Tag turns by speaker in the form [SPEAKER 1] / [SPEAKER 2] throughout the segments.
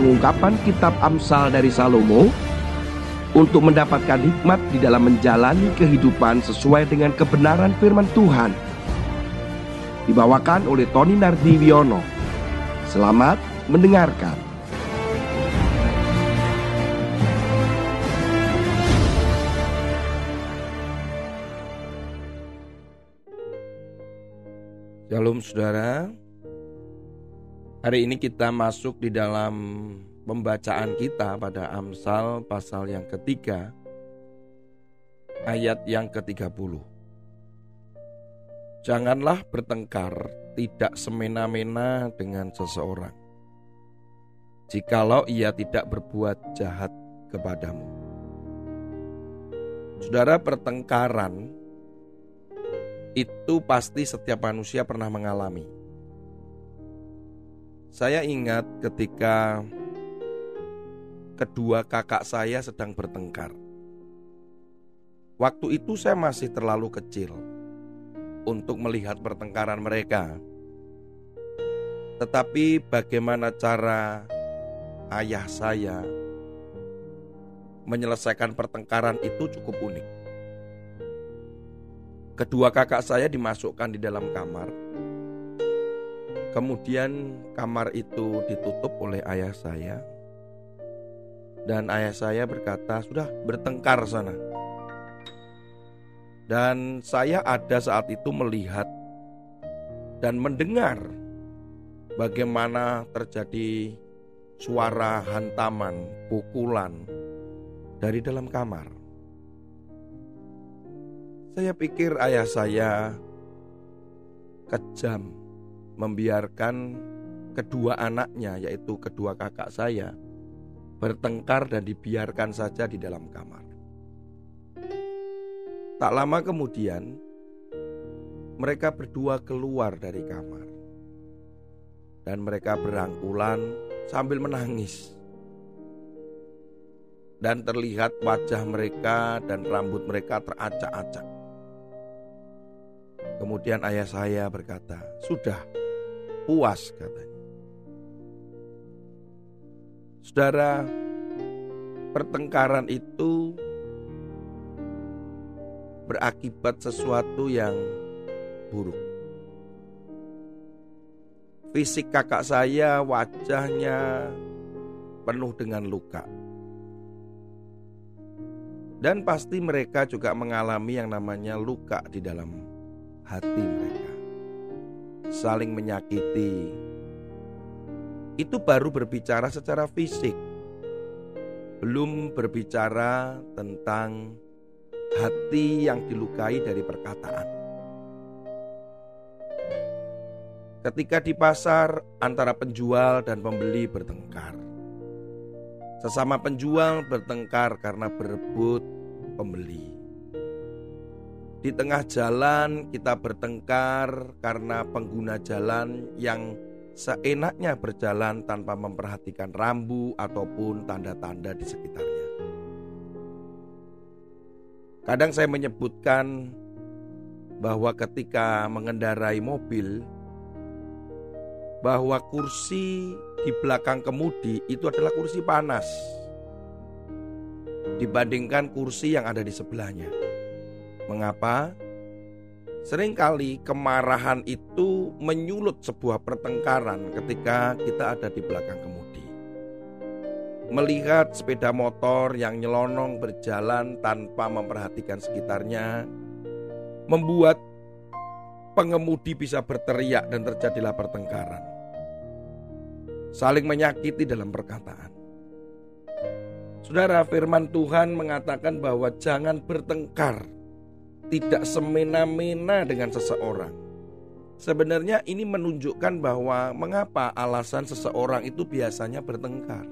[SPEAKER 1] pengungkapan kitab Amsal dari Salomo untuk mendapatkan hikmat di dalam menjalani kehidupan sesuai dengan kebenaran firman Tuhan. Dibawakan oleh Tony Nardiwiono. Selamat mendengarkan. Shalom saudara, Hari ini kita masuk di dalam pembacaan kita pada Amsal pasal yang ketiga ayat yang ke-30. Janganlah bertengkar tidak semena-mena dengan seseorang. Jikalau ia tidak berbuat jahat kepadamu. Saudara pertengkaran itu pasti setiap manusia pernah mengalami saya ingat ketika kedua kakak saya sedang bertengkar. Waktu itu saya masih terlalu kecil untuk melihat pertengkaran mereka. Tetapi bagaimana cara ayah saya menyelesaikan pertengkaran itu cukup unik. Kedua kakak saya dimasukkan di dalam kamar Kemudian kamar itu ditutup oleh ayah saya dan ayah saya berkata, "Sudah bertengkar sana." Dan saya ada saat itu melihat dan mendengar bagaimana terjadi suara hantaman, pukulan dari dalam kamar. Saya pikir ayah saya kejam membiarkan kedua anaknya, yaitu kedua kakak saya, bertengkar dan dibiarkan saja di dalam kamar. Tak lama kemudian, mereka berdua keluar dari kamar, dan mereka berangkulan sambil menangis. Dan terlihat wajah mereka dan rambut mereka teracak-acak. Kemudian ayah saya berkata, "Sudah, puas katanya. Saudara, pertengkaran itu berakibat sesuatu yang buruk. Fisik kakak saya wajahnya penuh dengan luka. Dan pasti mereka juga mengalami yang namanya luka di dalam hati mereka saling menyakiti. Itu baru berbicara secara fisik, belum berbicara tentang hati yang dilukai dari perkataan. Ketika di pasar, antara penjual dan pembeli bertengkar. Sesama penjual bertengkar karena berebut pembeli. Di tengah jalan kita bertengkar karena pengguna jalan yang seenaknya berjalan tanpa memperhatikan rambu ataupun tanda-tanda di sekitarnya. Kadang saya menyebutkan bahwa ketika mengendarai mobil, bahwa kursi di belakang kemudi itu adalah kursi panas dibandingkan kursi yang ada di sebelahnya. Mengapa? Seringkali kemarahan itu menyulut sebuah pertengkaran ketika kita ada di belakang kemudi. Melihat sepeda motor yang nyelonong berjalan tanpa memperhatikan sekitarnya, membuat pengemudi bisa berteriak dan terjadilah pertengkaran. Saling menyakiti dalam perkataan. Saudara, firman Tuhan mengatakan bahwa jangan bertengkar tidak semena-mena dengan seseorang. Sebenarnya ini menunjukkan bahwa mengapa alasan seseorang itu biasanya bertengkar.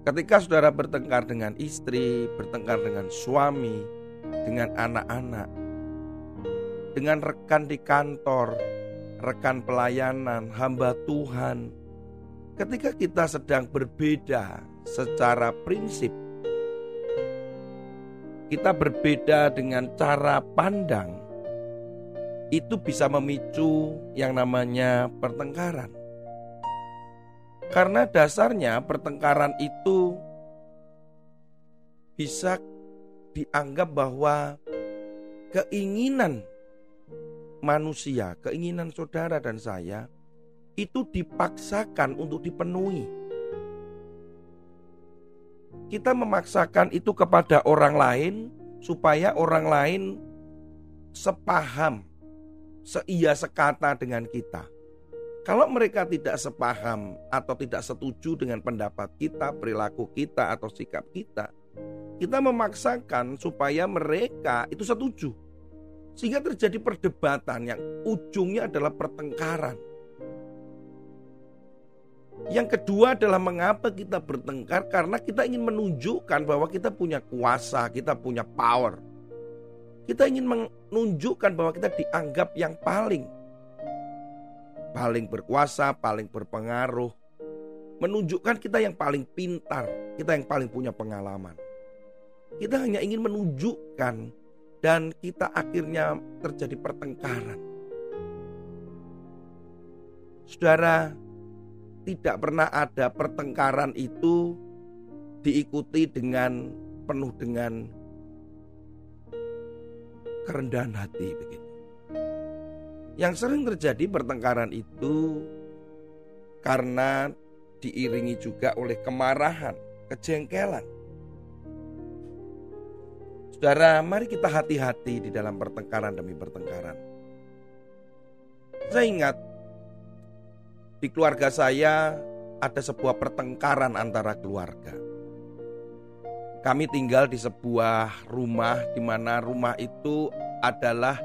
[SPEAKER 1] Ketika saudara bertengkar dengan istri, bertengkar dengan suami, dengan anak-anak, dengan rekan di kantor, rekan pelayanan, hamba Tuhan, ketika kita sedang berbeda secara prinsip kita berbeda dengan cara pandang, itu bisa memicu yang namanya pertengkaran. Karena dasarnya pertengkaran itu bisa dianggap bahwa keinginan manusia, keinginan saudara dan saya itu dipaksakan untuk dipenuhi. Kita memaksakan itu kepada orang lain supaya orang lain sepaham, seia sekata dengan kita. Kalau mereka tidak sepaham atau tidak setuju dengan pendapat kita, perilaku kita, atau sikap kita, kita memaksakan supaya mereka itu setuju, sehingga terjadi perdebatan yang ujungnya adalah pertengkaran. Yang kedua adalah mengapa kita bertengkar karena kita ingin menunjukkan bahwa kita punya kuasa, kita punya power. Kita ingin menunjukkan bahwa kita dianggap yang paling paling berkuasa, paling berpengaruh, menunjukkan kita yang paling pintar, kita yang paling punya pengalaman. Kita hanya ingin menunjukkan dan kita akhirnya terjadi pertengkaran. Saudara, tidak pernah ada pertengkaran itu diikuti dengan penuh dengan kerendahan hati begitu. Yang sering terjadi pertengkaran itu karena diiringi juga oleh kemarahan, kejengkelan. Saudara, mari kita hati-hati di dalam pertengkaran demi pertengkaran. Saya ingat di keluarga saya ada sebuah pertengkaran antara keluarga. Kami tinggal di sebuah rumah di mana rumah itu adalah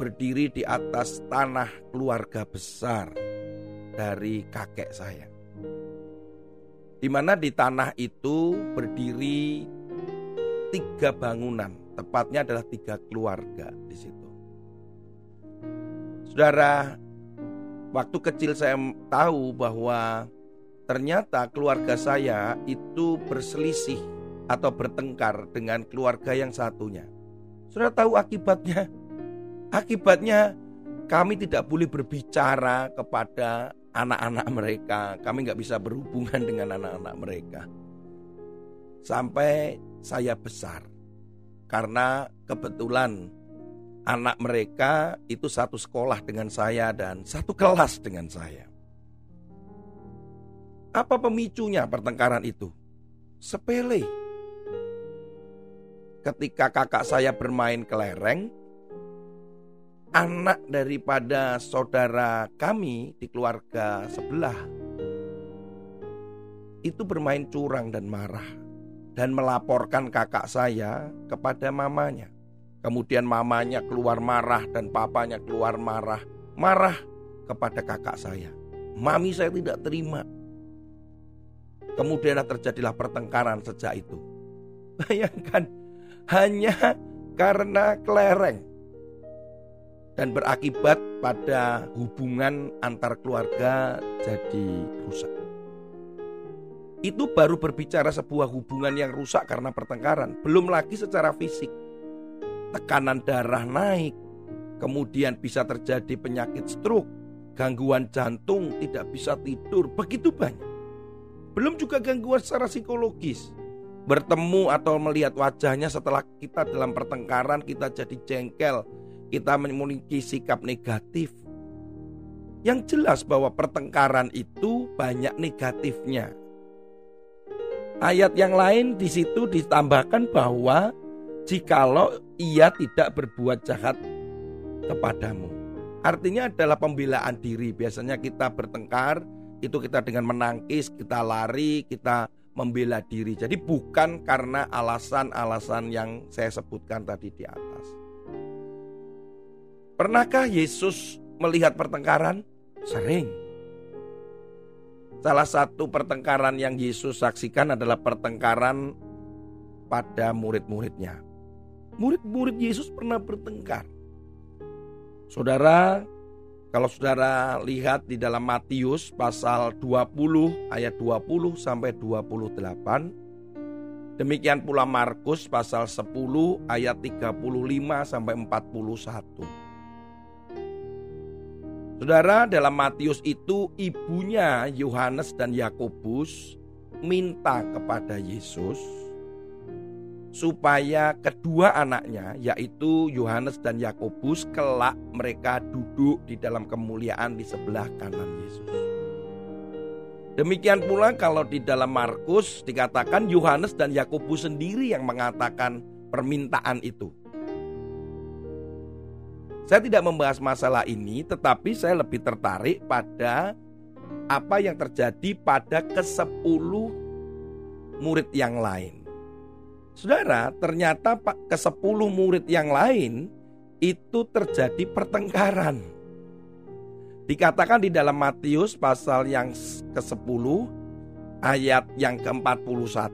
[SPEAKER 1] berdiri di atas tanah keluarga besar dari kakek saya. Di mana di tanah itu berdiri tiga bangunan, tepatnya adalah tiga keluarga di situ. Saudara, waktu kecil saya tahu bahwa ternyata keluarga saya itu berselisih atau bertengkar dengan keluarga yang satunya. Sudah tahu akibatnya? Akibatnya kami tidak boleh berbicara kepada anak-anak mereka. Kami nggak bisa berhubungan dengan anak-anak mereka. Sampai saya besar. Karena kebetulan anak mereka itu satu sekolah dengan saya dan satu kelas dengan saya. Apa pemicunya pertengkaran itu? Sepele. Ketika kakak saya bermain kelereng, anak daripada saudara kami di keluarga sebelah itu bermain curang dan marah dan melaporkan kakak saya kepada mamanya. Kemudian mamanya keluar marah dan papanya keluar marah, marah kepada kakak saya. Mami saya tidak terima. Kemudian terjadilah pertengkaran sejak itu. Bayangkan hanya karena kelereng dan berakibat pada hubungan antar keluarga jadi rusak. Itu baru berbicara sebuah hubungan yang rusak karena pertengkaran, belum lagi secara fisik. Tekanan darah naik, kemudian bisa terjadi penyakit stroke, gangguan jantung, tidak bisa tidur, begitu banyak. Belum juga gangguan secara psikologis. Bertemu atau melihat wajahnya setelah kita dalam pertengkaran, kita jadi jengkel, kita memiliki sikap negatif. Yang jelas bahwa pertengkaran itu banyak negatifnya. Ayat yang lain di situ ditambahkan bahwa jikalau ia tidak berbuat jahat kepadamu. Artinya adalah pembelaan diri. Biasanya kita bertengkar, itu kita dengan menangkis, kita lari, kita membela diri. Jadi bukan karena alasan-alasan yang saya sebutkan tadi di atas. Pernahkah Yesus melihat pertengkaran? Sering. Salah satu pertengkaran yang Yesus saksikan adalah pertengkaran pada murid-muridnya. Murid-murid Yesus pernah bertengkar. Saudara, kalau saudara lihat di dalam Matius pasal 20 ayat 20 sampai 28, demikian pula Markus pasal 10 ayat 35 sampai 41. Saudara, dalam Matius itu ibunya Yohanes dan Yakobus minta kepada Yesus supaya kedua anaknya yaitu Yohanes dan Yakobus kelak mereka duduk di dalam kemuliaan di sebelah kanan Yesus. Demikian pula kalau di dalam Markus dikatakan Yohanes dan Yakobus sendiri yang mengatakan permintaan itu. Saya tidak membahas masalah ini tetapi saya lebih tertarik pada apa yang terjadi pada ke-10 murid yang lain. Saudara, ternyata Pak ke sepuluh murid yang lain itu terjadi pertengkaran. Dikatakan di dalam Matius pasal yang ke-10 ayat yang ke-41.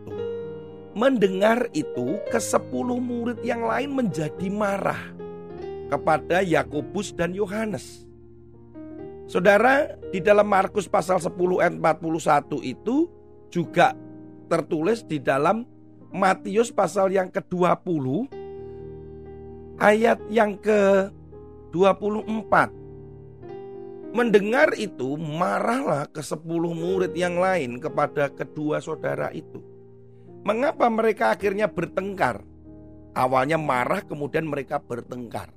[SPEAKER 1] Mendengar itu ke sepuluh murid yang lain menjadi marah kepada Yakobus dan Yohanes. Saudara, di dalam Markus pasal 10 ayat 41 itu juga tertulis di dalam Matius pasal yang ke-20 ayat yang ke-24. Mendengar itu marahlah ke sepuluh murid yang lain kepada kedua saudara itu. Mengapa mereka akhirnya bertengkar? Awalnya marah kemudian mereka bertengkar.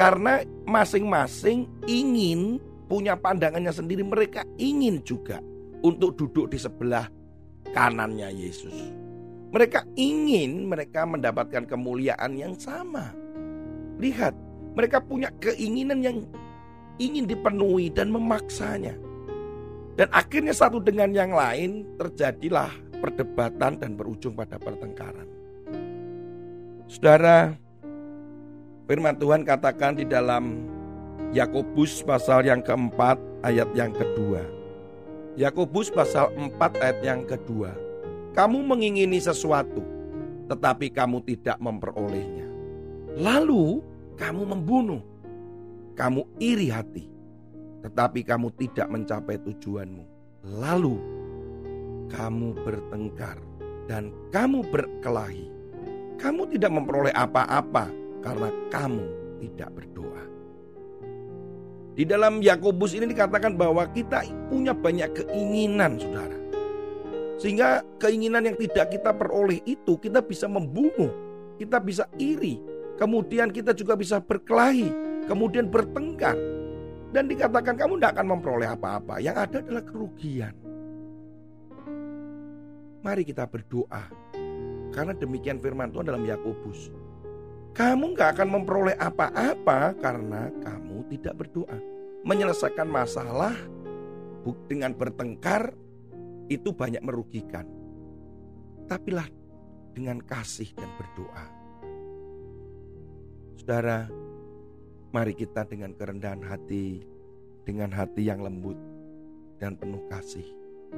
[SPEAKER 1] Karena masing-masing ingin punya pandangannya sendiri. Mereka ingin juga untuk duduk di sebelah kanannya Yesus. Mereka ingin mereka mendapatkan kemuliaan yang sama. Lihat, mereka punya keinginan yang ingin dipenuhi dan memaksanya. Dan akhirnya satu dengan yang lain terjadilah perdebatan dan berujung pada pertengkaran. Saudara, firman Tuhan katakan di dalam Yakobus pasal yang keempat ayat yang kedua. Yakobus pasal 4 ayat yang kedua kamu mengingini sesuatu, tetapi kamu tidak memperolehnya. Lalu kamu membunuh, kamu iri hati, tetapi kamu tidak mencapai tujuanmu. Lalu kamu bertengkar dan kamu berkelahi. Kamu tidak memperoleh apa-apa karena kamu tidak berdoa. Di dalam Yakobus ini dikatakan bahwa kita punya banyak keinginan, saudara. Sehingga keinginan yang tidak kita peroleh itu kita bisa membunuh, kita bisa iri, kemudian kita juga bisa berkelahi, kemudian bertengkar. Dan dikatakan kamu tidak akan memperoleh apa-apa, yang ada adalah kerugian. Mari kita berdoa, karena demikian firman Tuhan dalam Yakobus. Kamu nggak akan memperoleh apa-apa karena kamu tidak berdoa. Menyelesaikan masalah dengan bertengkar itu banyak merugikan. Tapilah dengan kasih dan berdoa. Saudara, mari kita dengan kerendahan hati, dengan hati yang lembut dan penuh kasih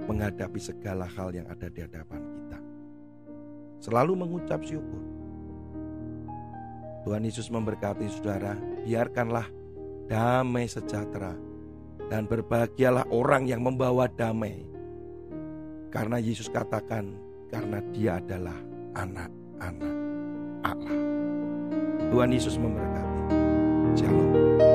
[SPEAKER 1] menghadapi segala hal yang ada di hadapan kita. Selalu mengucap syukur. Tuhan Yesus memberkati saudara, biarkanlah damai sejahtera dan berbahagialah orang yang membawa damai karena Yesus katakan, karena dia adalah anak-anak Allah. Tuhan Yesus memberkati. Shalom.